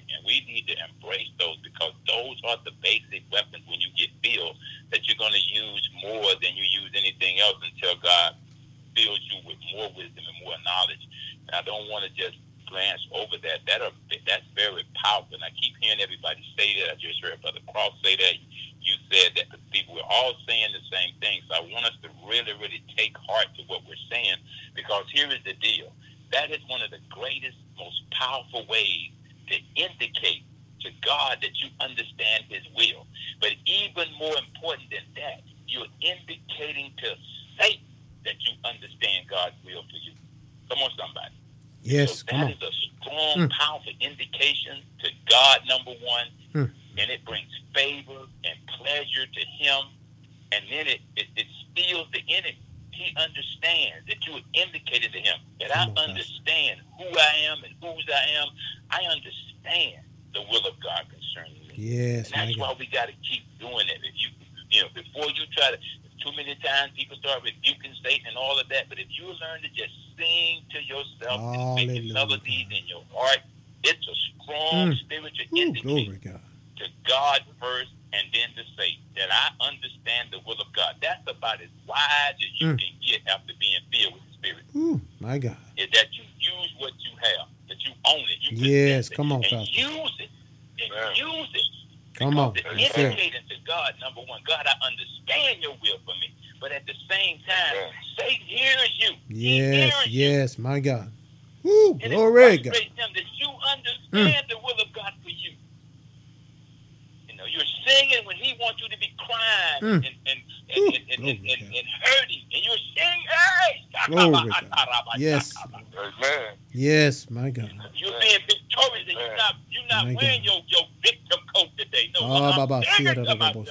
tonight, and we need to embrace those because those are the basic weapons when you get filled that you're going to use more than you use anything else until God fills you with more wisdom and more knowledge. And I don't want to just glance over that. That are that's very powerful. And I keep hearing everybody say that. I just heard Brother Cross say that. You said that the people we're all saying the same thing. So I want us to really, really take heart to what we're saying because here is the deal. That is one of the greatest, most powerful ways to indicate to God that you understand His will. But even more important than that, you're indicating to Satan that you understand God's will for you. Come on, somebody. Yes, So come on. is a strong, Mm. powerful indication to God, number one, Mm. and it brings favor and pleasure to Him, and then it, it, it steals the enemy. He understands that you have indicated to him that Come I on, understand who I am and whose I am. I understand the will of God concerning me. Yes, And that's why God. we got to keep doing it. If you, you know, before you try to, too many times people start rebuking Satan and all of that. But if you learn to just sing to yourself and make Hallelujah, melodies in your heart, it's a strong Mm. spiritual Ooh, indicator glory, God. to God first and then to Satan that I understand the will of God. That's about as wide as you Mm. can get after being filled with the Spirit. Ooh, my God. Is that you use what you have, that you own it, you Yes, come on, and Pastor. use it, and Amen. use it. Come on. Because That's It's it. indicating to God, number one, God, I understand your will for me. But at the same time, Amen. Satan hears you. He Yes, hears you. yes, my God. Ooh, And glory, it God. frustrates him that you understand the will of God for you. You know, you're singing when he wants you to be crying Mm. and, and, and, Ooh, and, and, and, and, and hurting. And you're singing, hey! Glory, God. Yes, Amen. yes, my God. You're being victorious and you're not, you're not My wearing God. your, your victim coat today. No, Ah, I'm Baba, see singing ya, to myself.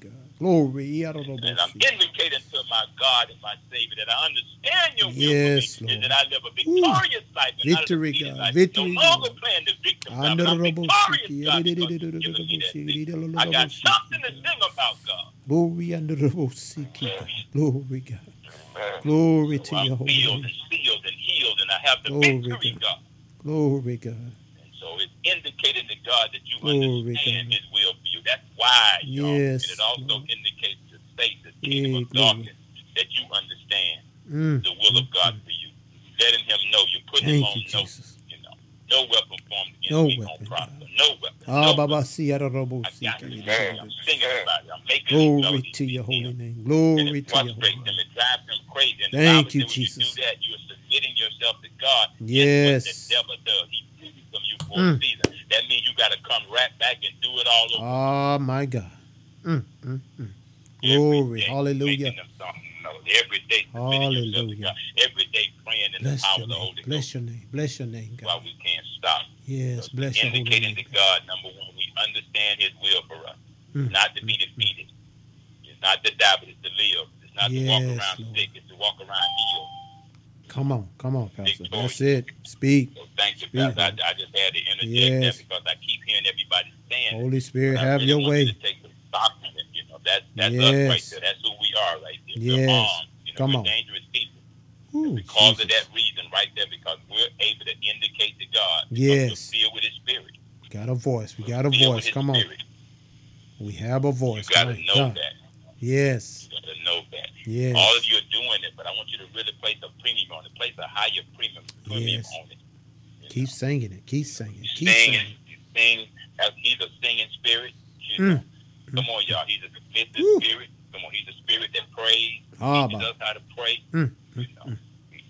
God. Glory, ya, da, da, bo- And I'm indicating to my God and my Savior that I understand your will Yes, Lord. is that I live a victorious life and Victory, not a defeated God. life. Victory, no longer God. playing the victim God, but I'm victorious God I da, got something to God. sing about God. Glory, under the God. Glory, God. Glory to your I'm holy healed name. and sealed and healed and I have the Glory, victory, God. God. Glory, God. So it's indicating to God that you Glory, understand God. His will for you. That's why, y'all. Yes, And it also Lord. indicates to Satan, the Yeah, kingdom of glory. darkness, that you understand Mm, the will of God for you. Letting him know you put him Thank on you, notice. Jesus. You know, no weapon formed against No me weapon, prosper. No weapon. Ah, no Baba, see, ya, da, da, bo- I got God. I'm singing about it. I'm making Glory to your holy name. Glory to your holy him. name. It drives him crazy. And Thank you, Jesus. you do that, you're submitting yourself to God. Yes. The devil does? He frees from you for Mm. season. That means you got to come right back and do it all over. Ah, my God. Mm, mm, mm. Glory. day, Hallelujah. Making them something new. Every day, submitting yourself to Hallelujah. Every day, praying in the Bless power of the name. Holy Bless Ghost. your name. Bless your name, While God. we can't stop. Yes, bless your holy indicating name. to God, number one, we understand His will for us. Mm, Not to be defeated. It's not to die, but it's to live. It's not to walk around Lord. sick. It's to walk around healed. Come on, come on, Pastor. That's it. Speak. So thank you, Speak, Pastor. I, I just had to interject Yes. that because I keep hearing everybody saying. Holy Spirit, have really your way. To take the stock from it, you know, that, that's us right there. That's who we are right there. Yes. Armed. You know, Come on. dangerous people. Ooh, Because of Jesus. that reason right there, because we're able to indicate to God. Yes. We're filled with His Spirit. Got a voice. We got a voice. Come on. Spirit. We have a voice. You got to know God. that. Yes. You got to know that. Yes. All of you are doing it, but I want you to really place a premium on it. Place a higher Yes. on it. You Keep know. singing it. Keep singing. Keep sing, singing. you sing. He's a singing spirit. You Mm. know. Come on, y'all. He's a submissive Woo. spirit. Come on, he's a spirit that prays. Ah, He knows how to pray. Mm, You mm, know,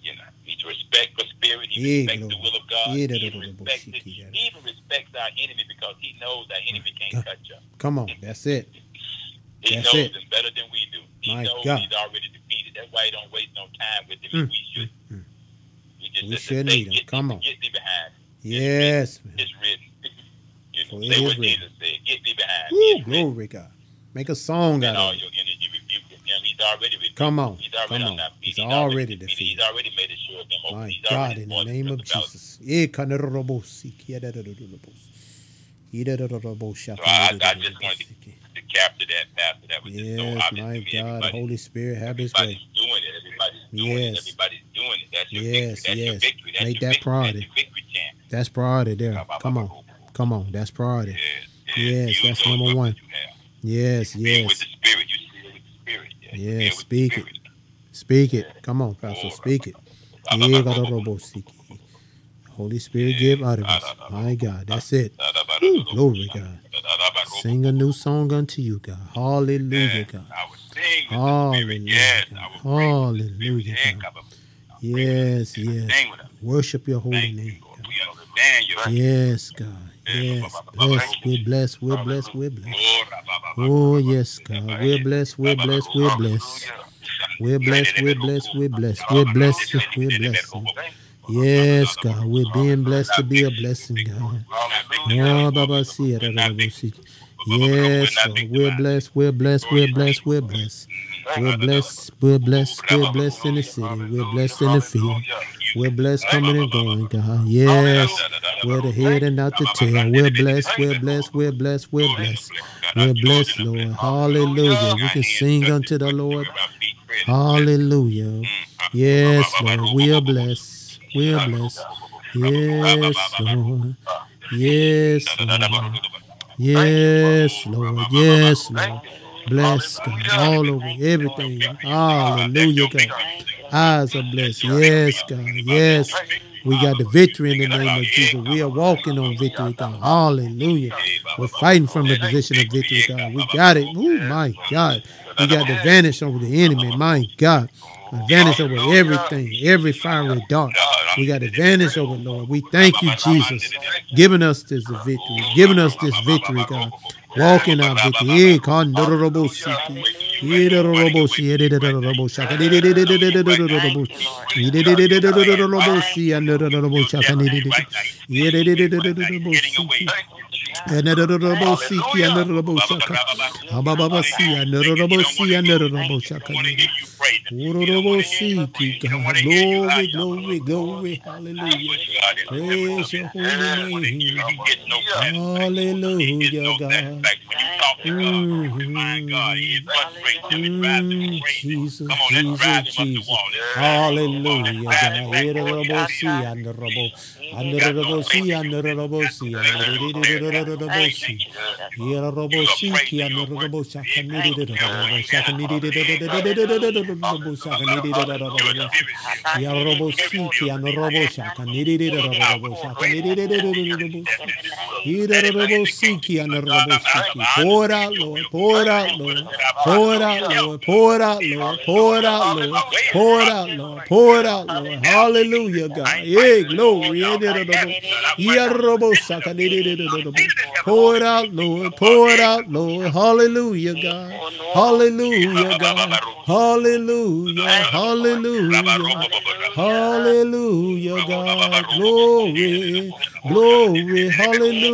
you know, he's respectful spirit. He Yeah, respects the will of God. Yeah, he, da, da, even da, da, respects it. shiki, da, da. he even respects our enemy because he knows our enemy can't touch us. Come on. That's it. He That's knows it. better than we do. He My knows God. he's already defeated. That's why he don't waste no time with him. Mm, and we should. mm, mm. We should "Say, need him. Come on. Get thee behind. Yes, man. It's written. You know, say what. Jesus said. Get thee behind. Woo, It's glory, God. Make a song And out all of it. your energy him. He's already rebuked Come on. He's already Come on on. that. He's already defeated. defeated. He's already made it sure of them. My He's God, in the name of. Jesus. So I- I just wanted to capture that, Pastor. That was just so Yes, obvious my to me. God, Everybody- Holy Spirit, have His way. doing it. Everybody's doing Yes. it. Everybody's doing it. That's your Yes, victory. That's your yes. victory. That's Make your that victory. priority. That's your victory chant. That's priority there. Come on, come on. That's priority. Yes, Yes, Use that's number one. you. Yes, with yes. the spirit. You see it with the spirit. Yes, with speak it. Speak it. Come on, Pastor. Speak it. Holy Spirit, give utterance. My God, that's it. Ooh, glory, God. Sing a new song unto you, God. Hallelujah, God. I was sing with the Hallelujah, spirit. Yes, God. I will praise with the spirit. Hallelujah, God. Yes, yes. Worship your holy Thank name. Yes, God. Yes, bless, we're blessed, we're blessed, we're blessed. Oh, yes, God. We're blessed, we're blessed, we're blessed. We're blessed, we're blessed, we're blessed. We're blessed, we're blessed. Yes, God. We're being blessed to be a blessing, God. Oh, Baba, see. Yes, We're blessed. We're blessed. We're blessed. We're blessed. We're blessed. We're blessed. We're blessed in the city. We're blessed in the field. We're blessed coming and going, God. Yes. We're the head and not the tail. We're blessed. We're blessed. We're blessed. We're blessed. We're blessed, Lord. Hallelujah. We can sing unto the Lord. Hallelujah. Yes, Lord. We are blessed. We are blessed. Yes, Lord. Yes, Lord. Yes, Lord. Yes, Lord. Bless God. All over everything. Hallelujah, God. Eyes are blessed. Yes, God. Yes. We got the victory in the name of Jesus. We are walking on victory, God. Hallelujah. We're fighting from the position of victory, God. We got it. Oh, my God. We got the advantage over the enemy. My God. Advantage over everything, every fiery dart. We got advantage over, Lord. We thank you, Jesus, giving us this victory, giving us this victory, God. Walk in our victory. Eh, shaka, praising. Glory, glory, glory, hallelujah. Praise your holy name. Hallelujah, God. Mm-hmm. Hallelujah. Hallelujah robo shaka ne dere da robo shaka ya robo si ya no robo shaka ne dere da robo shaka ne dere da robo shaka nididorobo shaka. Irorobo siki, anorobo siki. Pour out, Lord. Pour it out, Lord. Pour it out, Lord. Pour it out, Lord. Pour it out, Lord. Pour it out, Lord. Pour out, Lord. Hallelujah, God. Yeah, glory. Yarrobo shaka, nididorobo. Pour it out, Lord. Pour it out, Lord. Hallelujah, God. Hallelujah, God. Hallelujah. Hallelujah. Hallelujah, God. Glory. Glory. Hallelujah.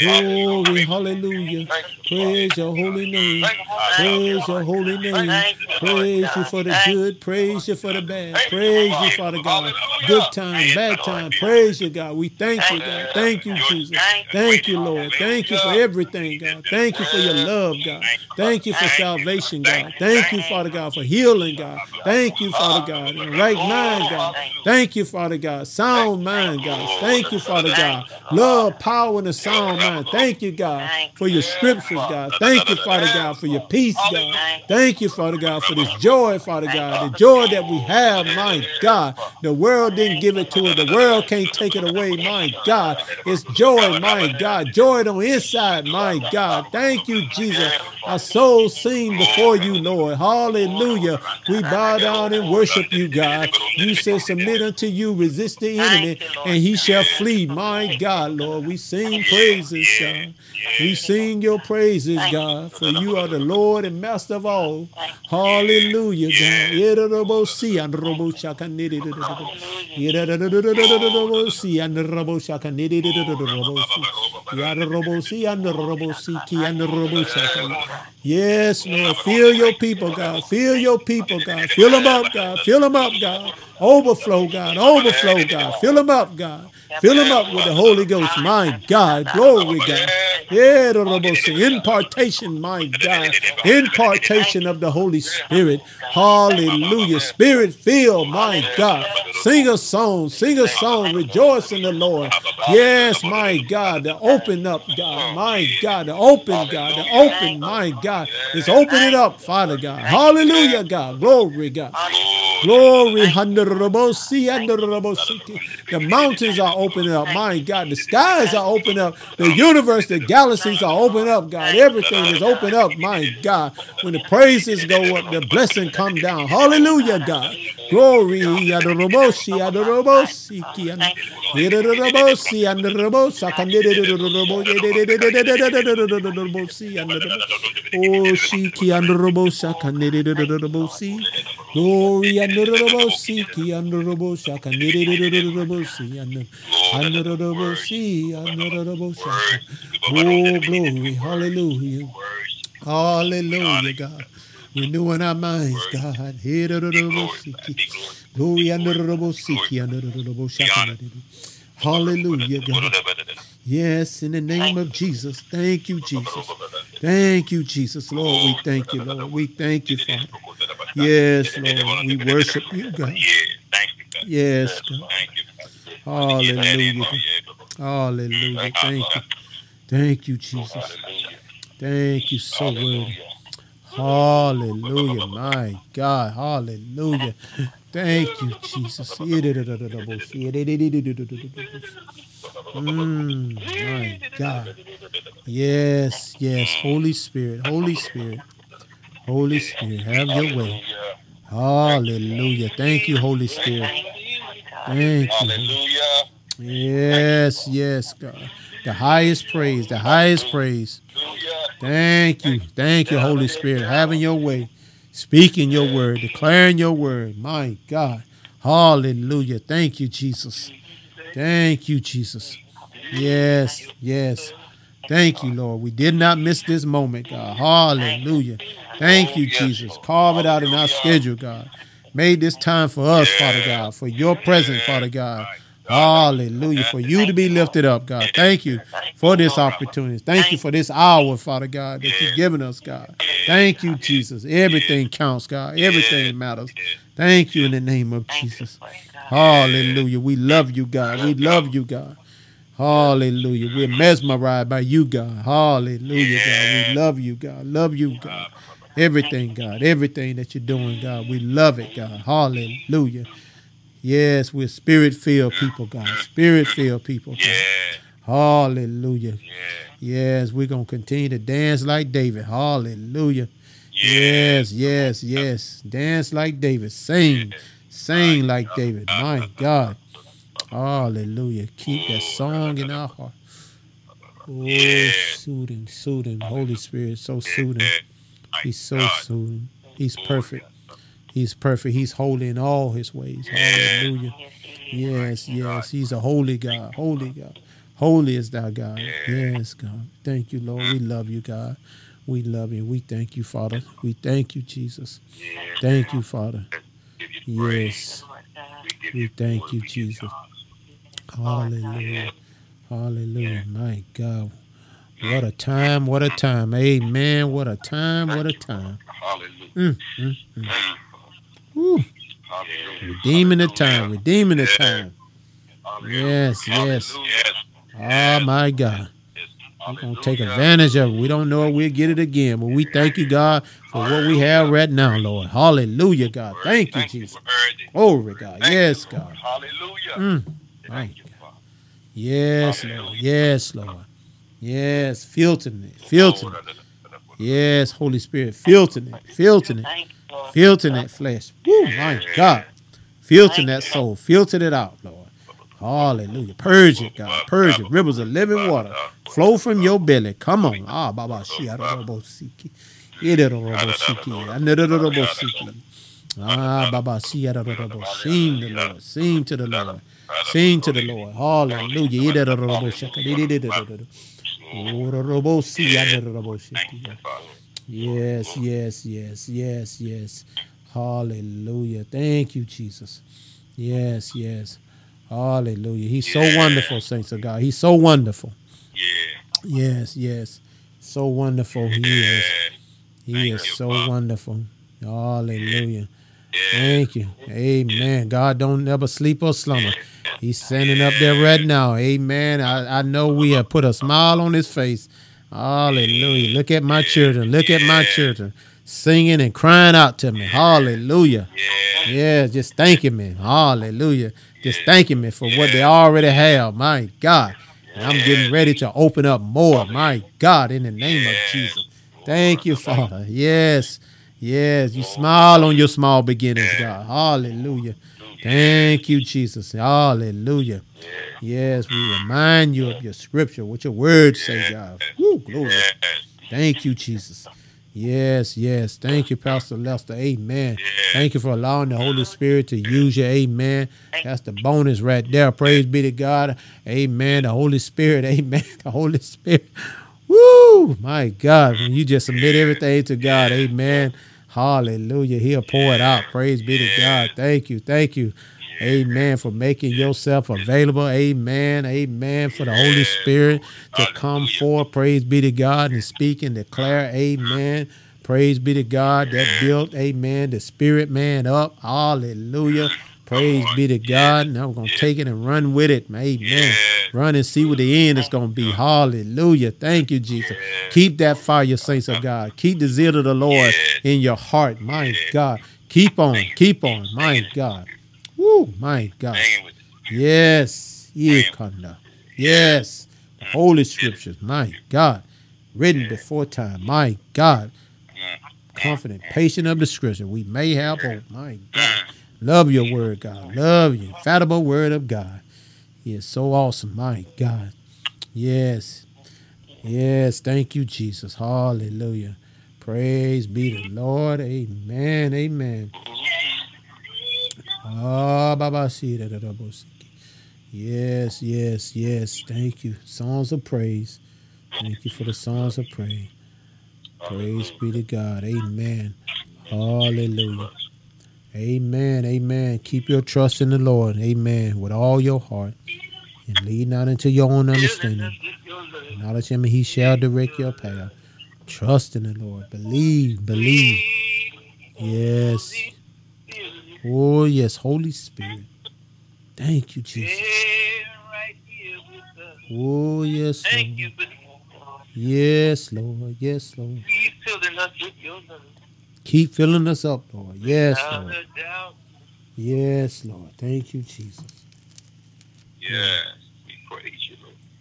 Glory, hallelujah. Praise your holy name. Praise your holy name. Praise you for the good. Praise you for the bad. Praise you, Father God. Good time, bad time. Praise you, God. We thank you, God. Thank you, Jesus. Thank you, Lord. Thank you for everything, God. Thank you for your love, God. Thank you for salvation, God. Thank you, Father God, for healing, God. Thank you, Father God. Right mind, God. Thank you, Father God. Sound mind, God. Thank you, Father God. Love, power, and a sound mind. Thank you, God, for your scriptures, God. Thank you, Father God, for your peace, God. Thank you, Father God, for this joy, Father God. The joy that we have, my God. The world didn't give it to us. The world can't take it away, my God. It's joy, my God. Joy on the inside, my God. Thank you, Jesus. Our souls sing before you, Lord. Hallelujah. We bow down and worship you, God. You say, Submit unto you, resist the enemy, and he shall flee. My God, Lord, we sing praises, God. We sing your praises, God, for you are the Lord and Master of all. Hallelujah, God. Yes, Lord. Fill your people, God. Fill your people, God. Fill them up, God. Fill them up, God. Overflow, God. Overflow, God. Fill them up, God. Fill them up with the Holy Ghost. My God. Glory, God. Yeah, impartation, my God. Impartation of the Holy Spirit. Hallelujah. Spirit filled, my God. Sing a song. Sing a song. Rejoice in the Lord. Yes, my God. To open up, God. My God. To open, God. To open, my God. It's open it up, Father God. Hallelujah, God. Glory, God. Glory. The mountains are opening up. My God. The skies are opening up. The universe, the galaxies are opening up, God. Everything is open up. My God. When the praises go up, the blessing come down. Hallelujah, God. Glory. Adorobosi, adorobosi, adorobosi, adorobosi, Oh, shiki andorobosa, adorobosi. Glory andorobosi, andorobosa, adorobosi, andorobosi, andorobosa. Oh, glory. Hallelujah. Hallelujah, God. Renewing our minds, God. Glory Hallelujah, God. Yes, in the name of Jesus. Thank you, Jesus. Thank you, Jesus. Lord, we thank you, Lord. We thank you, Father. Yes, Lord. We worship you, God. Yes, God. Hallelujah. Hallelujah. Thank you. Thank you, Jesus. Thank you so worthy. Hallelujah. My God. Hallelujah. Thank you, Jesus. Mm, my God. Yes, yes. Holy Spirit. Holy Spirit. Holy Spirit. Have your way. Hallelujah. Thank you, Holy Spirit. Thank you. Hallelujah. Yes, yes, God. The highest praise. The highest praise. Thank you. Thank you, Holy Spirit. Having your way, speaking your word, declaring your word. My God. Hallelujah. Thank you, Jesus. Thank you, Jesus. Yes, yes. Thank you, Lord. We did not miss this moment, God. Hallelujah. Thank you, Jesus. Carve it out in our schedule, God. Made this time for us, Father God, for your presence, Father God. Hallelujah. For you to be lifted up, God. Thank you for this opportunity. Thank you for this hour, Father God, that you've given us, God. Thank you, Jesus. Everything counts, God. Everything matters. Thank you in the name of Jesus. Hallelujah. We love you, God. We love you, God. Hallelujah. We're mesmerized by you, God. Hallelujah, God. We love you, God. Love you, God. Everything, God. Everything that you're doing, God. We love it, God. Hallelujah. Yes, we're spirit filled people, God. Spirit filled people, God. Hallelujah. Yeah. Yes, we're going to continue to dance like David. Hallelujah. Yeah. Yes, yes, yes. Dance like David. Sing. Sing like David. My God. Hallelujah. Keep that song in our heart. Oh, soothing, soothing. Holy Spirit, so soothing. He's so soothing. He's perfect. He's perfect. He's holy in all his ways. Hallelujah. Yes, yes. He's a holy God. Holy God. Holy is thou God. Yes, God. Thank you, Lord. We love you, God. We love you. We thank you, Father. We thank you, Jesus. Thank you, Father. Yes. We thank you, Jesus. Hallelujah. Hallelujah. My God. What a time. What a time. Amen. What a time. What a time. Mm, mm, mm. Redeeming the time. Redeeming the time. Yes, yes. Oh, my God. We're going to take advantage of it. We don't know if we'll get it again, but we thank you, God, for what we have right now, Lord. Hallelujah, God. Thank you, Jesus. Glory, God. Yes, God. Hallelujah. Mm. Yes, Lord. Yes, Lord. Yes, filtering it. Filtering it. Yes, Holy Spirit, filtering it, Filtering it, filter that flesh. Woo, my God. Filter that soul, filter it out, Lord. Hallelujah. Purge it, God. Purge it. Rivers of living water flow from your belly. Come on. Ah, Baba. Siki. Ah, Baba Shiarabosiki. Sing the Lord. Sing to the Lord. Sing to the Lord. Hallelujah. Yes, yes, yes, yes, yes. Hallelujah. Thank you, Jesus. Yes, yes. Hallelujah. He's yeah. so wonderful, saints of God. He's so wonderful. Yeah. Yes, yes. So wonderful he yeah. is. He Thank is you, so Bob. wonderful. Hallelujah. Yeah. Thank you. Amen. God don't ever sleep or slumber. He's standing up there right now. Amen. I, I know we have put a smile on his face. Hallelujah. Look at my children. Look at my children singing and crying out to me. Hallelujah. Yeah, just thanking me. Hallelujah. Just thanking me for what they already have. My God. And I'm getting ready to open up more. My God, in the name of Jesus. Thank you, Father. Yes. Yes. You smile on your small beginnings, God. Hallelujah. Thank you, Jesus. Hallelujah. Yes, we remind you of your scripture, what your words say, God. Woo, glory. Thank you, Jesus. Yes, yes. Thank you, Pastor Lester. Amen. Thank you for allowing the Holy Spirit to use you. Amen. That's the bonus right there. Praise be to God. Amen. The Holy Spirit. Amen. The Holy Spirit. Woo! My God. When you just submit everything to God. Amen. Hallelujah. He'll pour it out. Praise be to God. Thank you. Thank you. Amen. For making yourself available. Amen. Amen. For the Holy Spirit to come forth. Praise be to God and speak and declare. Amen. Praise be to God that built, amen, the spirit man up. Hallelujah. Praise be to God. Now we're going to take it and run with it. Amen. Run and see what the end is going to be. Hallelujah. Thank you, Jesus. Keep that fire, your saints of God. Keep the zeal of the Lord in your heart. My God. Keep on. Keep on. My God. Woo, my God. Yes. Yes. The Holy Scriptures. My God. Written before time. My God. Confident, patient of the Scripture. We may have hope. My God. Love your word, God. Love you. Infallible word of God. He is so awesome. My God. Yes. Yes. Thank you, Jesus. Hallelujah. Praise be the Lord. Amen. Amen. Ah, Baba Yes, yes, yes. Thank you. Songs of praise. Thank you for the songs of praise. Praise be to God. Amen. Hallelujah. Amen. Amen. Keep your trust in the Lord. Amen. With all your heart. And lead not into your own understanding. Acknowledge him and he shall direct your path. Trust in the Lord. Believe. Believe. Yes. Oh, yes. Holy Spirit. Thank you, Jesus. Oh, yes. Lord. Yes, Lord. Yes, Lord. Keep filling us up, Lord. Yes, Lord. Yes, Lord. Thank you, Jesus. Yes, we praise